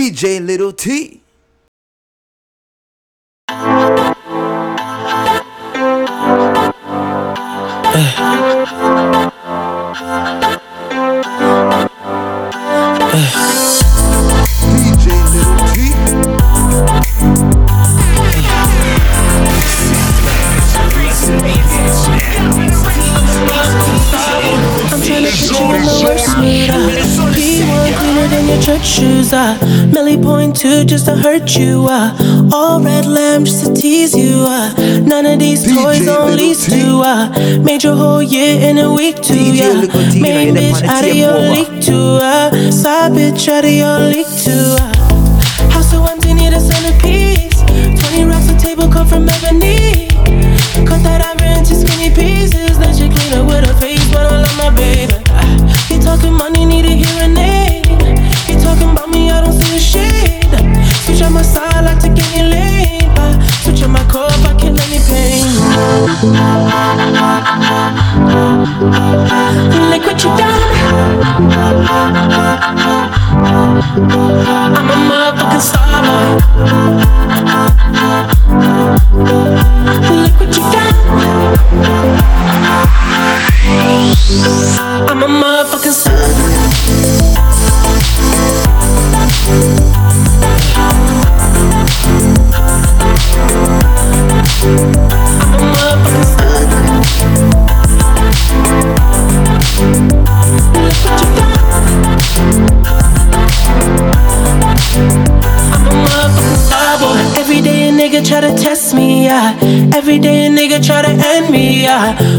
DJ Little T. I'm trying to put you in the worst mood. She cleaner than your church shoes. I uh. Millie point two just to hurt you. Uh. all red lamb just to tease you. I uh. none of these DJ toys only lease too. Made your whole year in a week too. Yeah, main bitch out of your league too. I side bitch out of your league too. I house so empty need a centerpiece. Twenty racks of table come from ebony. Cut that ivory into skinny pieces. Then she clean up with a face, but I love my baby. Ah, you talking money? Look what you done. I'm a motherfucking star. Look what you done. I'm a motherfucking star.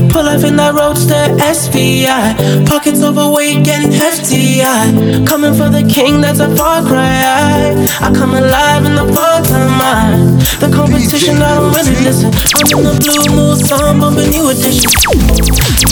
Pull up in that roadster SVI. Pockets overweight, getting hefty. I coming for the king, that's a far cry. I, come alive in the part time. The competition, I don't really listen. I'm in the blue moon, so I'm bumping new edition.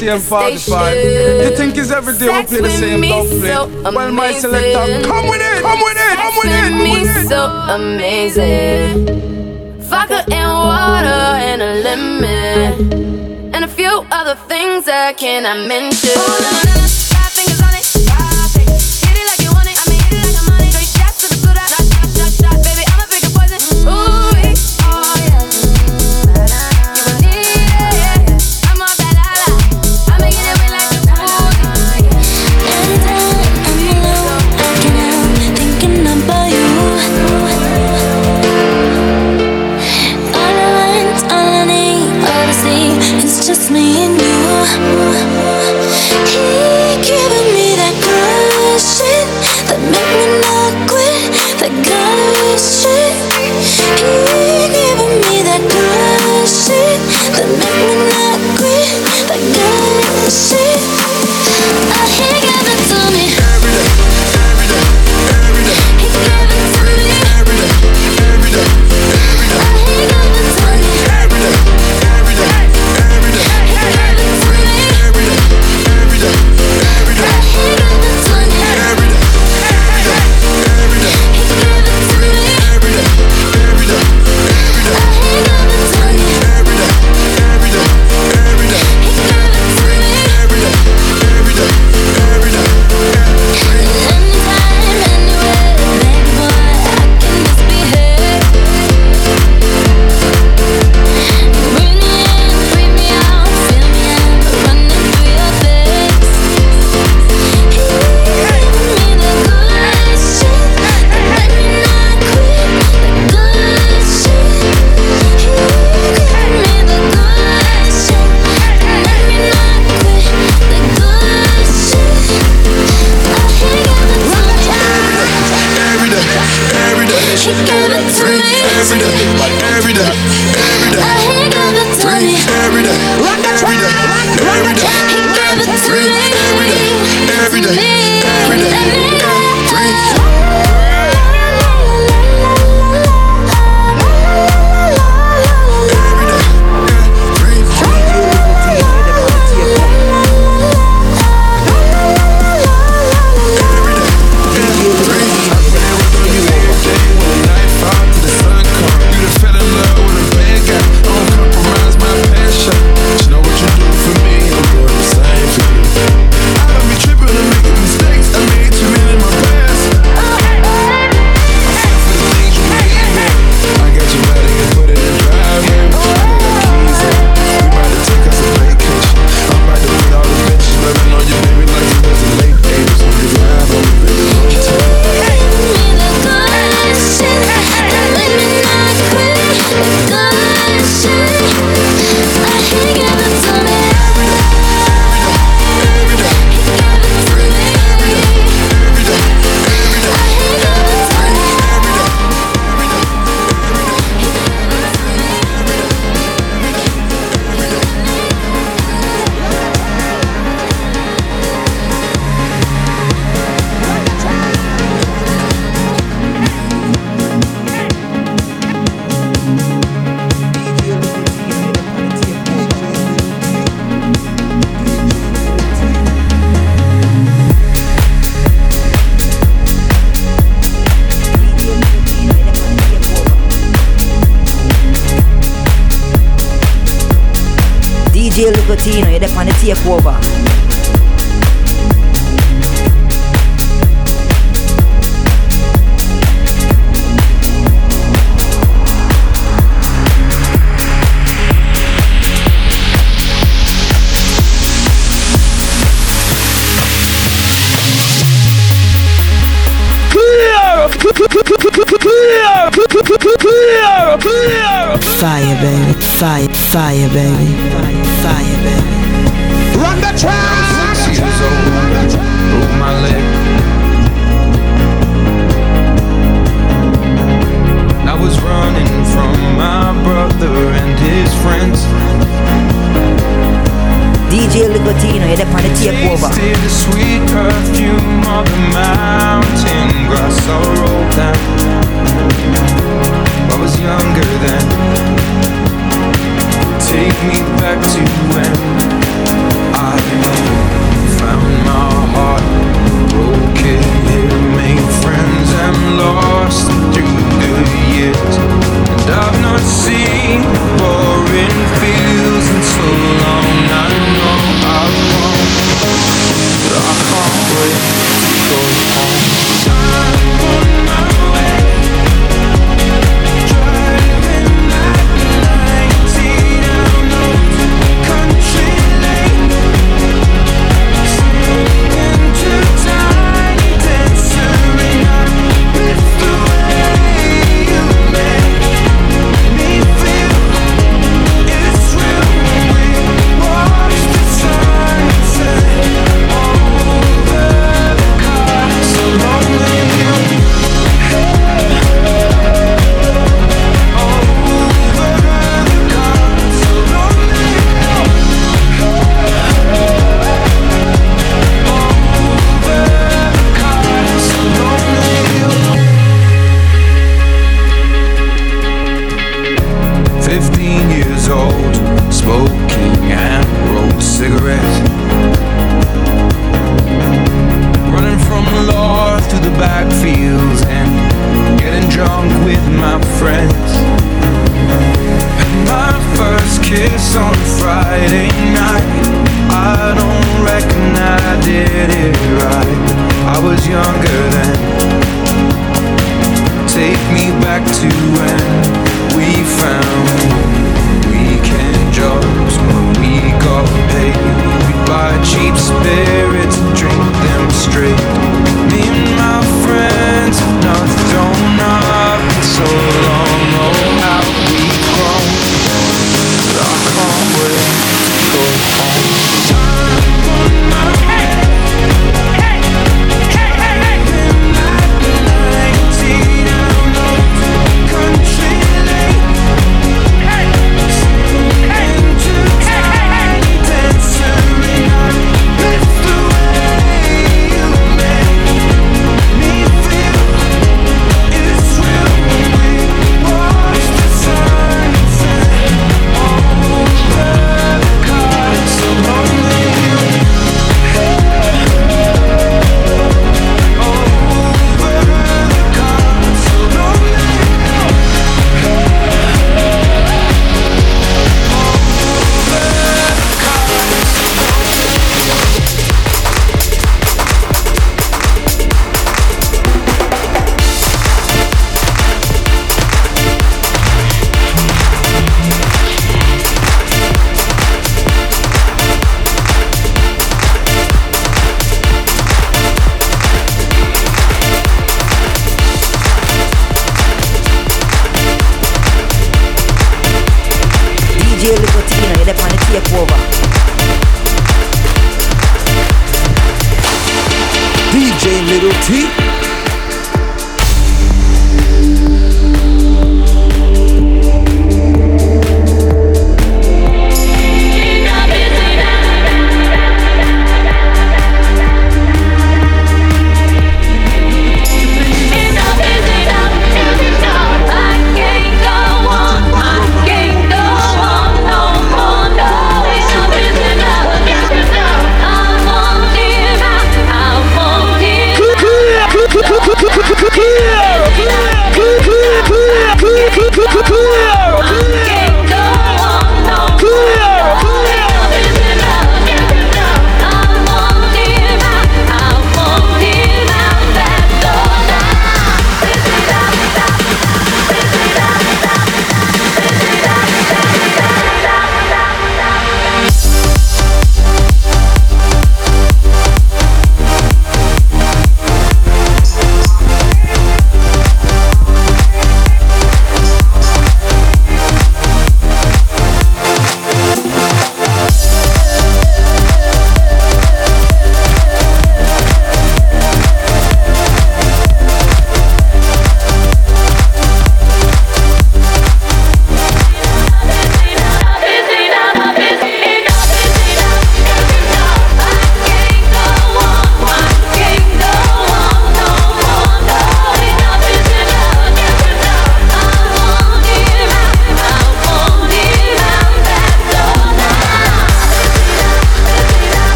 like same father. You think it's every day Sex we play the same love play. So well, my selector, come with it, come with it, come with it, come with it. so amazing. Vodka and water and a lemon. And a few other things I cannot mention. Oh, no, no. baby. years, and I've not seen.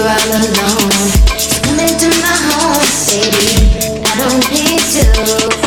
all alone. Come into my home, baby. I don't need to.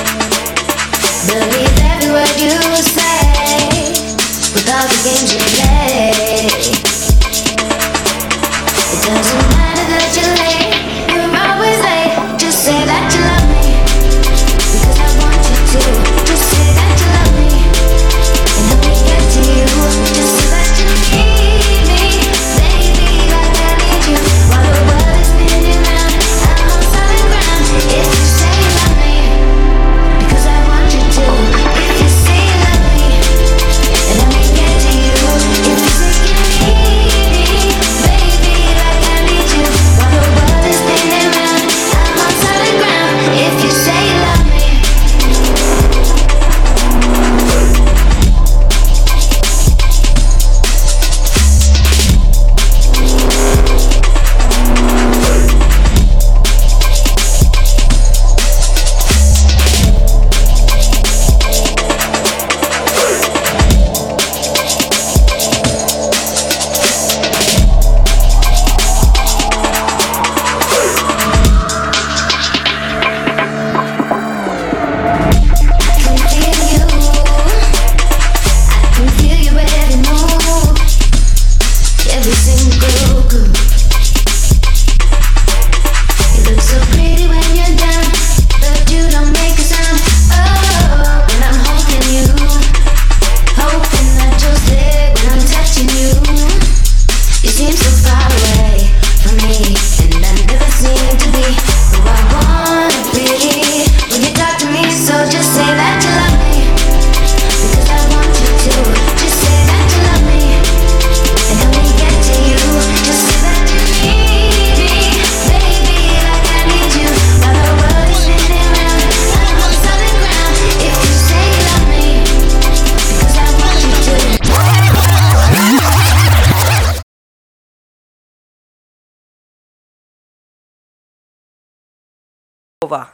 over.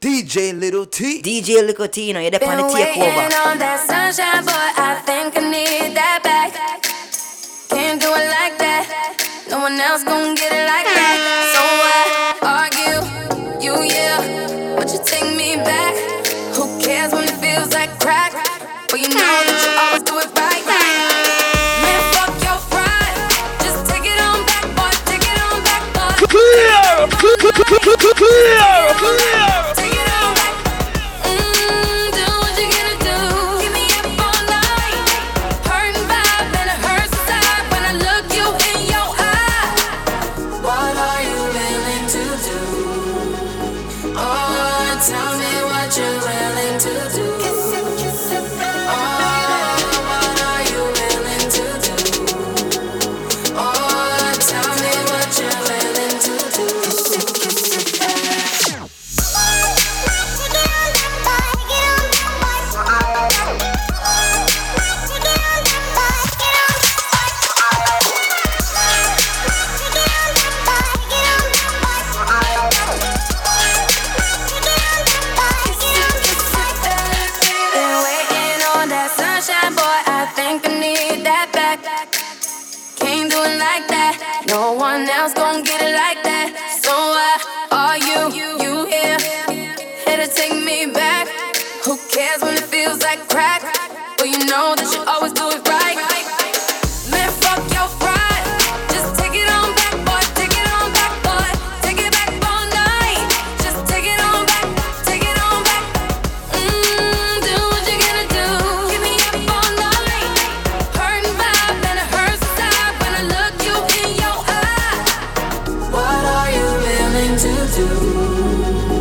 DJ Little T. DJ Little T, you know, you're the pan takeover. on that sunshine, boy, I think I need that back. Can't do it like that. No one else gonna get it like to do?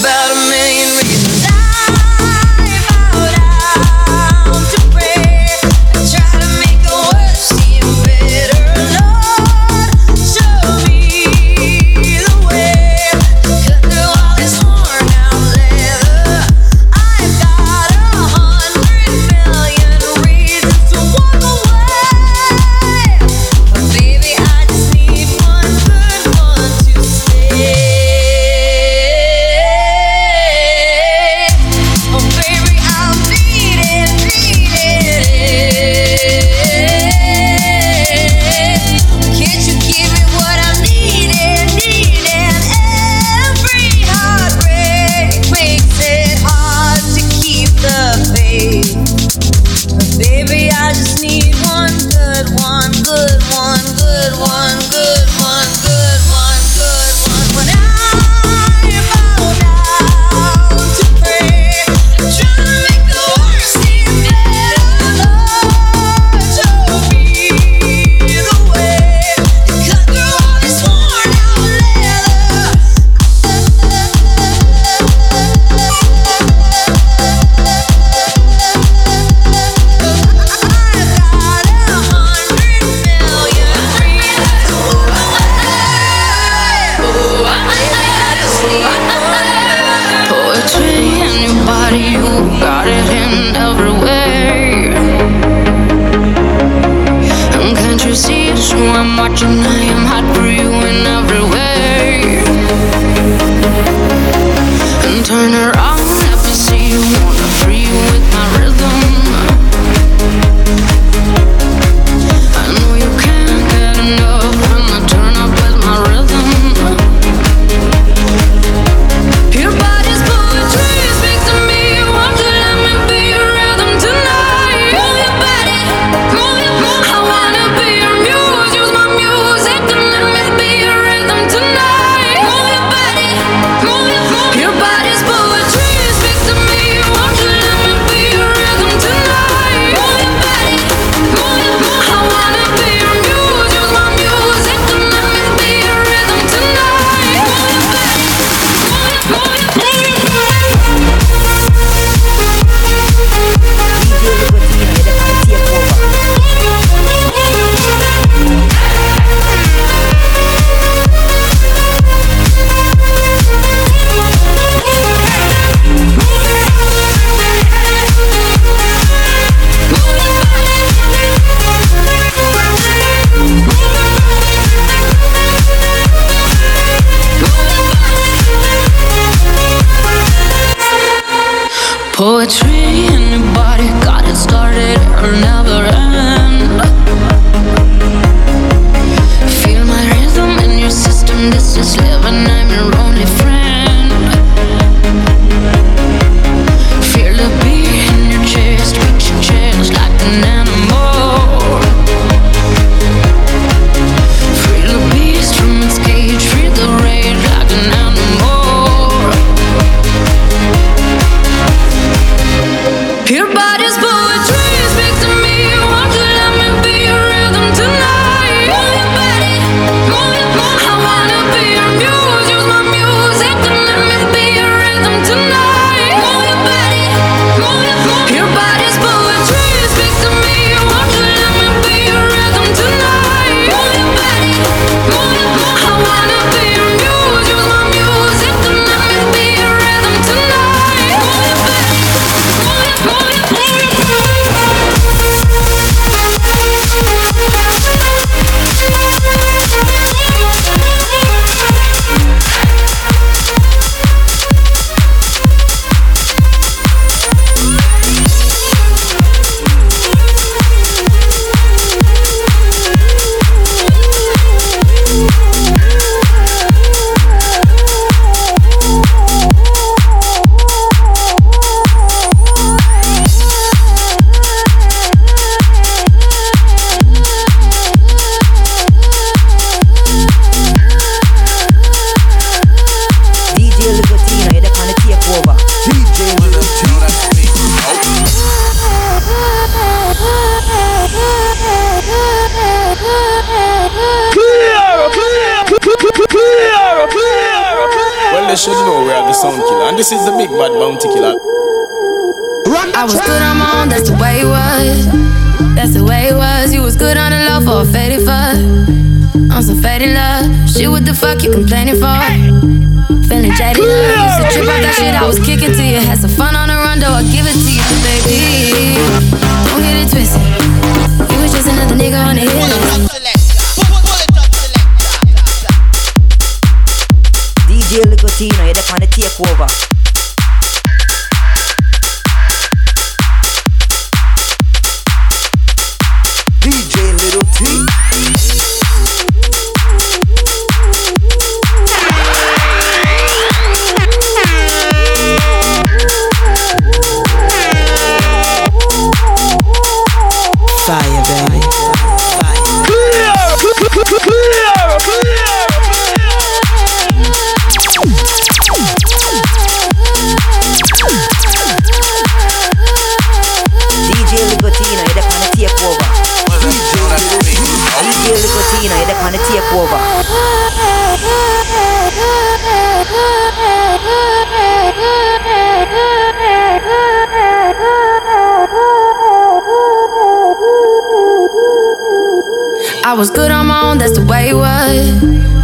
about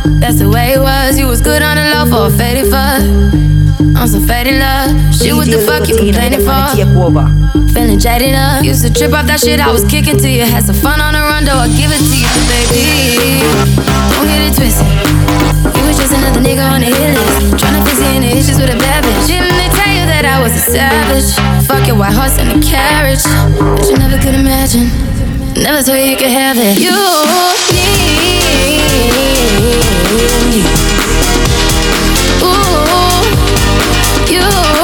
That's the way it was. You was good on the low for a faded fuck. On some faded love. Shit, what the fuck you complaining for? Feeling jaded up. Used to trip off that shit I was kicking to you. Had some fun on the run, though I give it to you, baby. Don't get it twisted. You was just another nigga on the hit list. Tryna fix any issues with a bad bitch. Didn't they tell you that I was a savage? Fuck your white horse and a carriage. But you never could imagine. Never thought you could have it. You need me. Ooh, you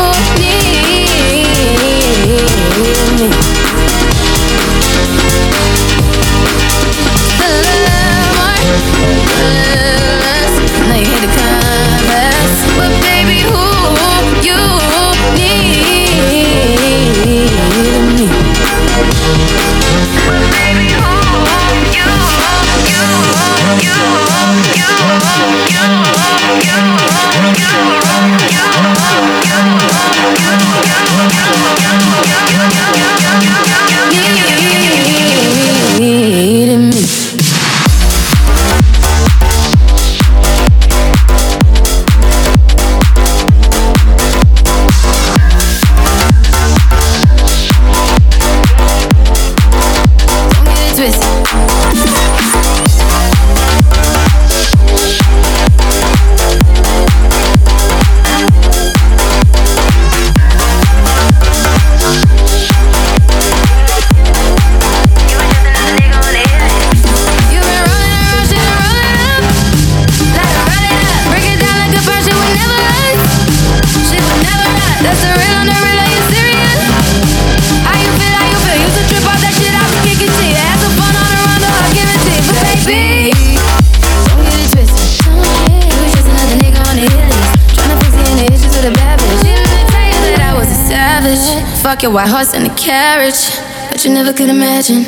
your white horse and a carriage. But you never could imagine.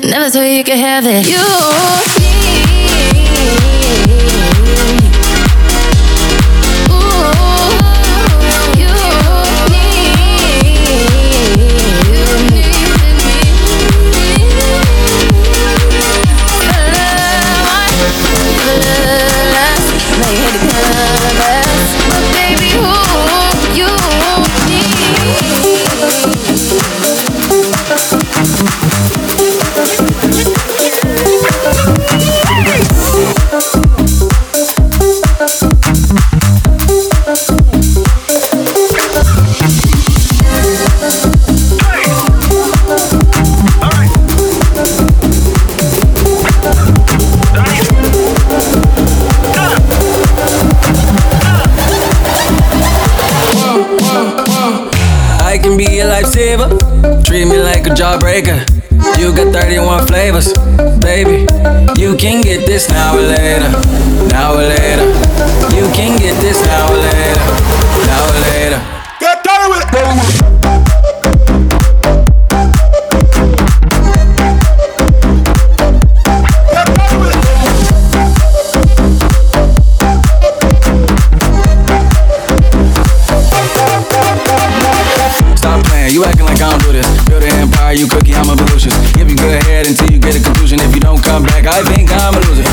Never thought you could have it. You Baby, jawbreaker. You got 31 flavors, baby. You can get this now or later, now or later. You can get this now or later, I think I'm a loser.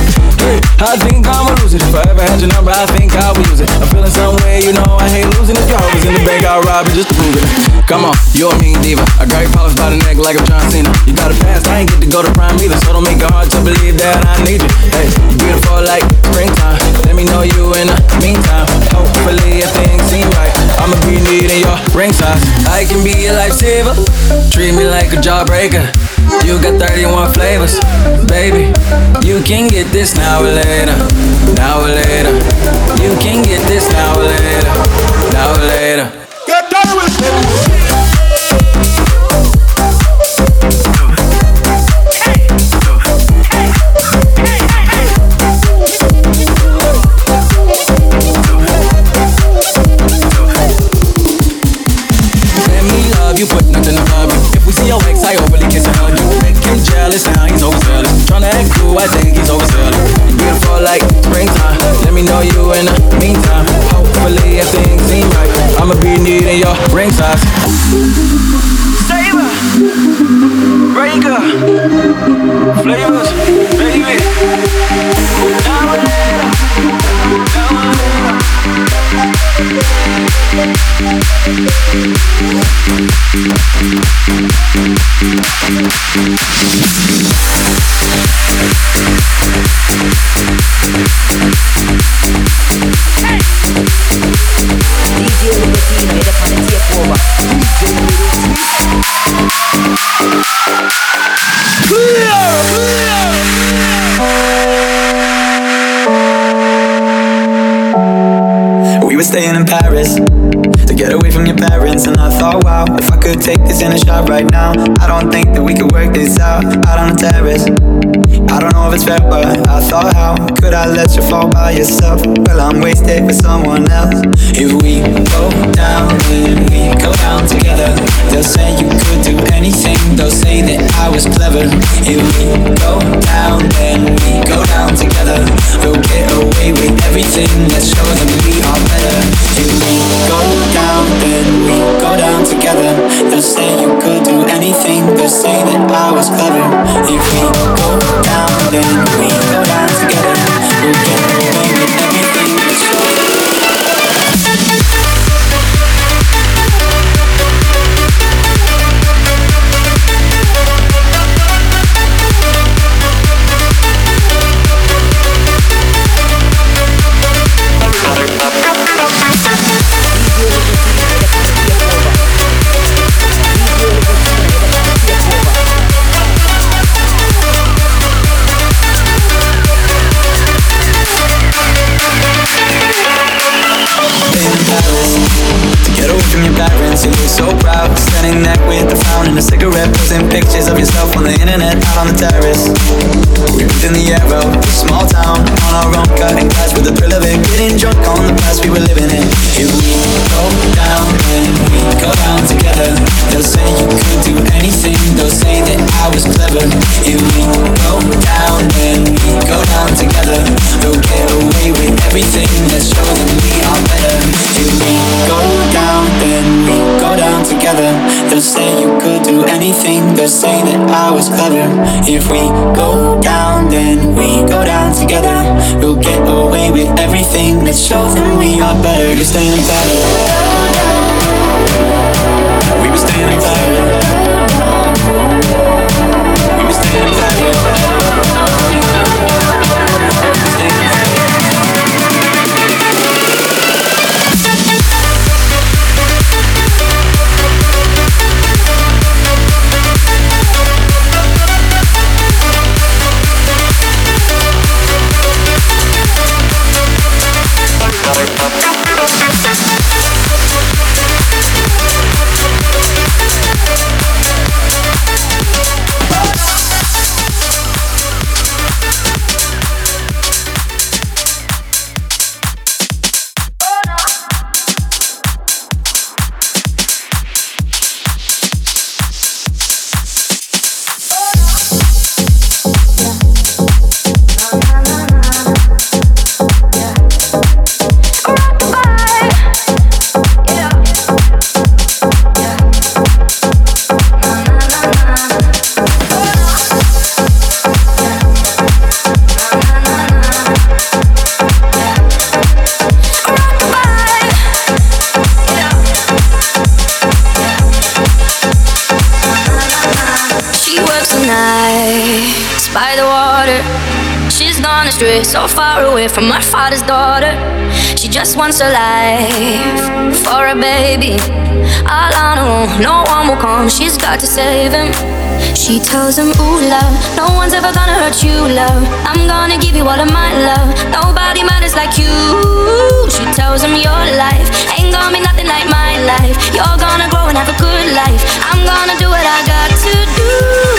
I think I'm a loser. If I ever had your number, I think I will use it. I'm feeling some way, you know I hate losing. If your was in the bank, I'll rob it just to prove it. Come on, you're a mean diva. I grab your polish by the neck like I'm John Cena. You got a past, I ain't get to go to prime either. So don't make it hard to believe that I need you. Hey, you beautiful like springtime. Let me know you in the meantime. Hopefully, if things seem right, I'ma be needing your ring size. I can be a lifesaver. Treat me like a jawbreaker. You got 31 flavors, baby. You can get this now or later, now or later. You can get this now or later, now or later. Could take this in a shot right now, I don't think that we could work this out out on the terrace. I don't know if it's fair, but I thought, how could I let you fall by yourself? Well, I'm wasted with someone else. If we go down, then we go down together. They'll say you could do anything, they'll say that I was clever. If we go down, then we go down together. We'll get away with everything, let's show them we are better. If we go down, then we go down together. They'll say you could do anything, they'll say that I was clever. If we go down, then we go so far away from her father's daughter. She just wants a life for a baby. All her own, no one will come. She's got to save him. She tells him, Ooh, love, no one's ever gonna hurt you, love. I'm gonna give you all of my love. Nobody matters like you. She tells him, Your life ain't gonna be nothing like my life. You're gonna grow and have a good life. I'm gonna do what I got to do.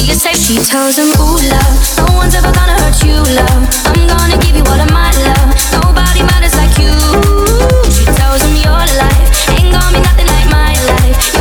Know safe. She tells him, Ooh, love, no one's ever gonna hurt you, love. I'm gonna give you all of my love. Nobody matters like you. She tells him, Your life ain't gonna be nothing like my life.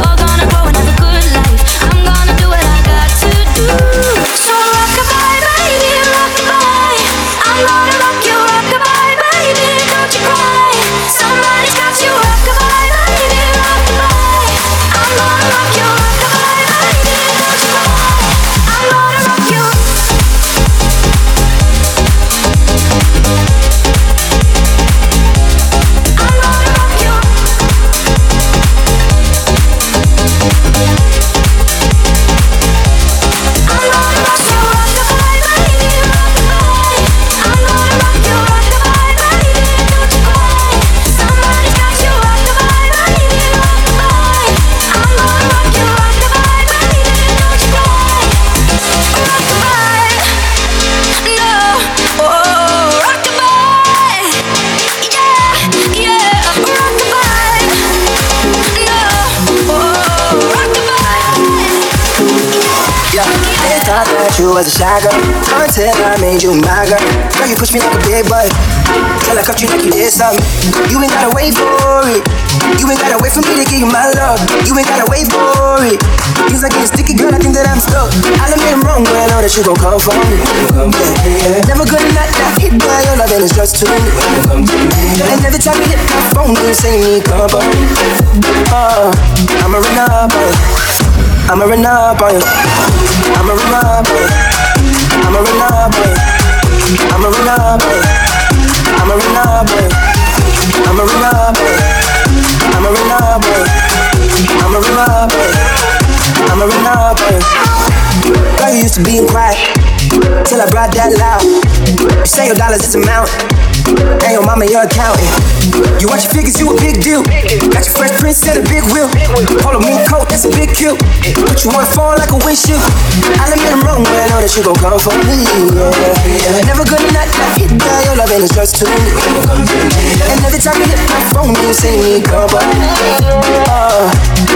Shy girl until I made you my girl. Girl, you push me like a big boy. Till I cuffed you like you did something. You ain't gotta wait for it. You ain't gotta wait for me to give you my love. You ain't gotta wait for it. Things are getting sticky, girl. I think that I'm stuck. I'll admit I'm wrong, but I know that you gon' come for me. Yeah. Never gonna not not hit by your love, and it's just too. And every time you hit my phone, you say me come for me. Uh, I'ma run up on you. I'ma run up on you. I'ma run up on you. I'm a renegade. I'm a renegade. I'm a renegade. I'm a renegade. I'm a renegade. I'm a renegade. boy. I'm a runner boy. You used to be in quiet till I brought that loud. You say your dollars is a mountain, and your mama your accountant. You watch your figures, you a big deal. Got your fresh prints and a big wheel. Polo mink coat, that's a big kill. Put you on phone like a windshield. I'll admit I'm wrong, but I know that you gon' come for me. Yeah. Never gonna not not hit by your love, and it's just too. And every time you hit my phone, you say me me. Uh,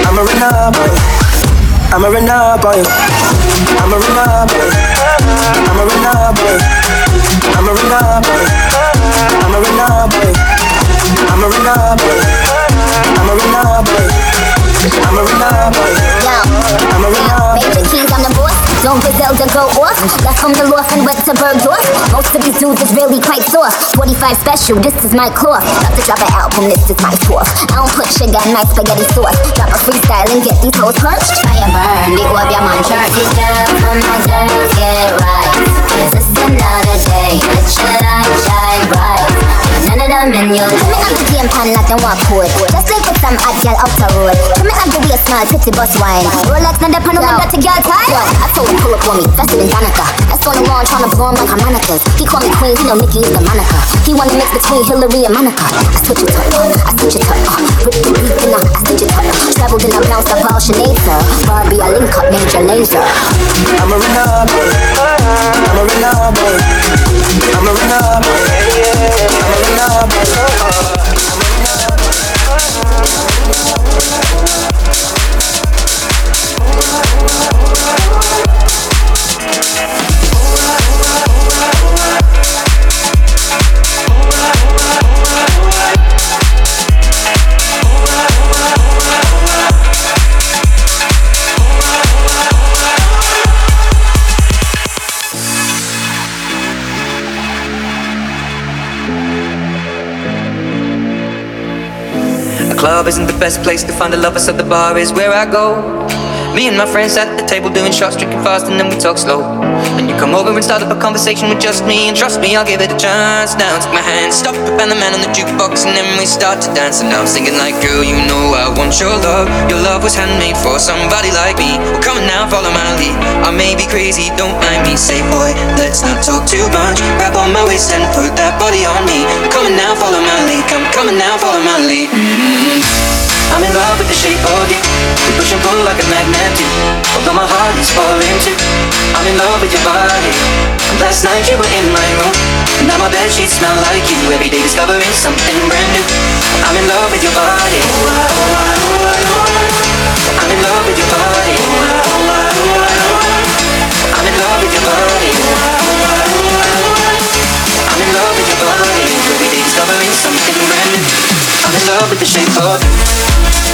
I'ma run up on you. I'ma run up on go off. Left from the loft and went to Bergdorf. Most of these dudes is really quite soft. 45 special, this is my cloth. About to drop an album, this is my fourth. I don't put sugar in my spaghetti sauce. Drop a freestyle and get these hoes Try Fire burn, the orb, your man church. These girls my girls get right. Cause it's another day. Let your light shine bright. None of them in your Come on the game pan like them want port. Just like with some hot girl out the road. Come on the way small titty bus wine. Rolex and the pan on the girl time. I told him pull up on me, faster than Danica. The wall trying to blow him like harmonicas. He call me queen, he know Nicki is the moniker. He wanna mix between Hillary and Monica. I switch it up, I switch it up. Rip the beat and I I switch it up. Traveled and I bounced up all Sinead, Barbie, I link up Major Lazer. I'ma run up on you. I'ma run up on you. I'ma run Club isn't the best place to find a lover, so the bar is where I go. Me and my friends at the table doing shots, drinking fast, and then we talk slow. And you come over and start up a conversation with just me, and trust me, I'll give it a chance. Now take my hand, stop and the man on the jukebox, and then we start to dance. And now I'm singing like, girl, you know I want your love. Your love was handmade for somebody like me. Well, come on now, follow my lead. I may be crazy, don't mind me. Say, boy, let's not talk too much. Grab on my waist and put that body on me. Come on now, follow my lead. Come, on now, follow my lead. Mm-hmm. I'm in love with the shape of you. We push and pull like a magnet do. Although my heart is falling too. I'm in love with your body. Last night you were in my room. And Now my bed sheets smell like you. Every day discovering something brand new. I'm in love with your body. I'm in love with your body. I'm in love with your body. I'm in love with your body. Every day discovering something brand new. I'm in love with the shape of you.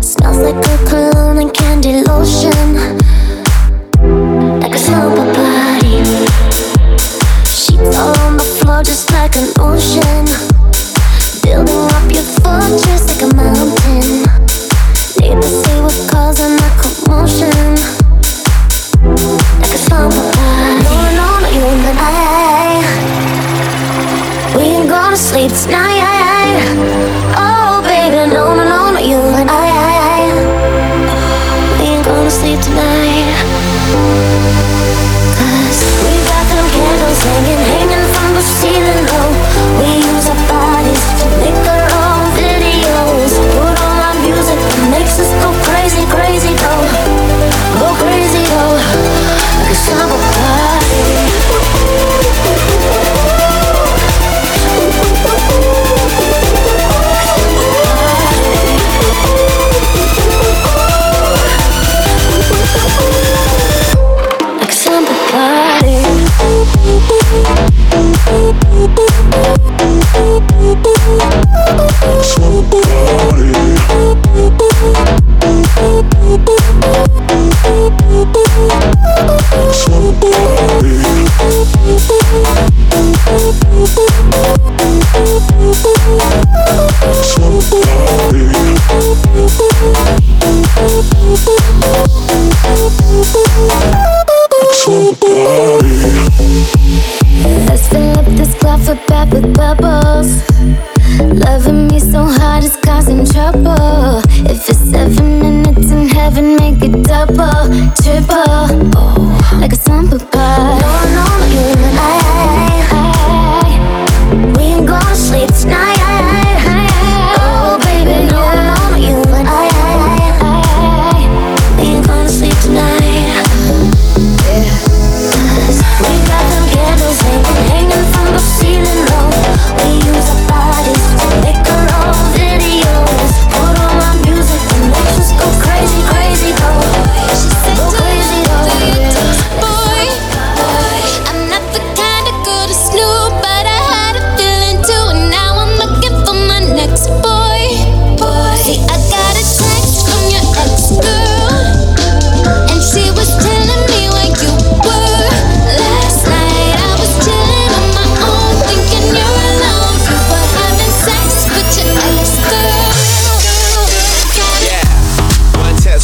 Smells like a cologne and candy lotion.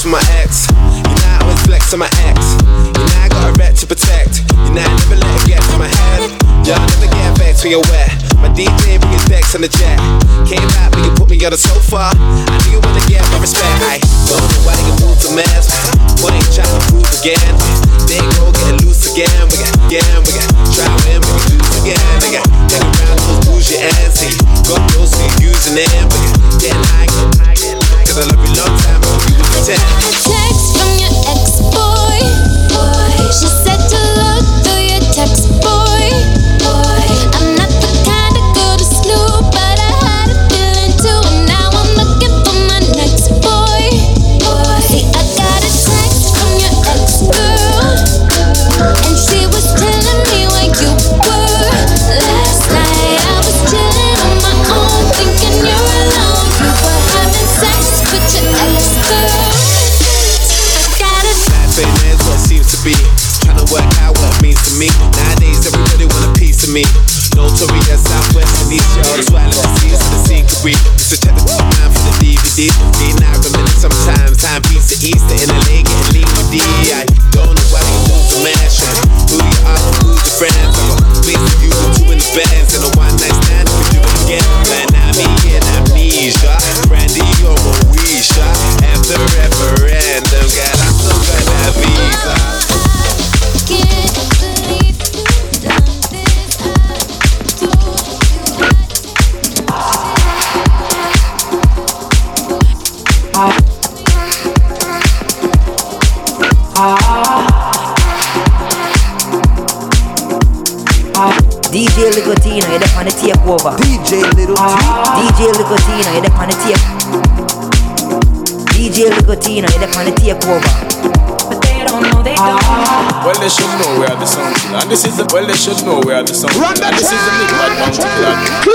From my ex. You know I always flex on my ex. You know I got a rat to protect. You know I never let it get to my head. Y'all never get vexed when you're wet. My DJ bring his decks on the jet. Came back when you put me on the sofa. I knew you wanna get my respect. I don't know why you move to mess. Point trying to prove again. They go get loose again. We got, again, we got. Try win, we can lose again. They got hang around those bougie ass. See, got those who using them. We got get high, I love long time, you pretend. text from your ex-boy. Boy, she me. Nowadays, everybody want a piece of me. Notorious Southwest y'all Yard, swallowing the seas of the secret Used to check the top line for the DVD. Then I remember sometimes time piece of Easter in LA getting lean with D. I don't know why they move the mansion. Who you are, who's your friends? I'm a piece of you with two in the bands and a you're the on the takeover. DJ Little T. DJ Ligotina, you're the on the take. DJ Ligotina, you're the on the takeover. But they don't know they don't. Well, they should know we are the sound killer. And this is the well, they should know we are the sound killer. And this is the big bad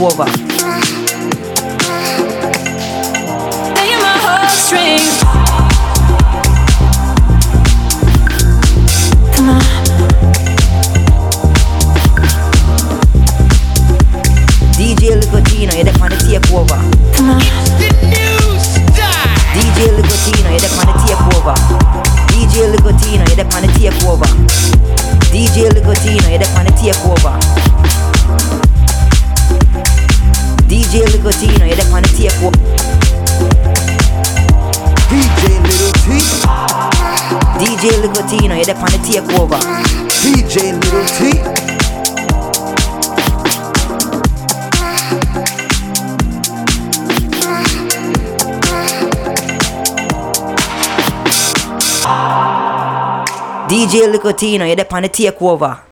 on DJ Licotino, you're the on the takeover.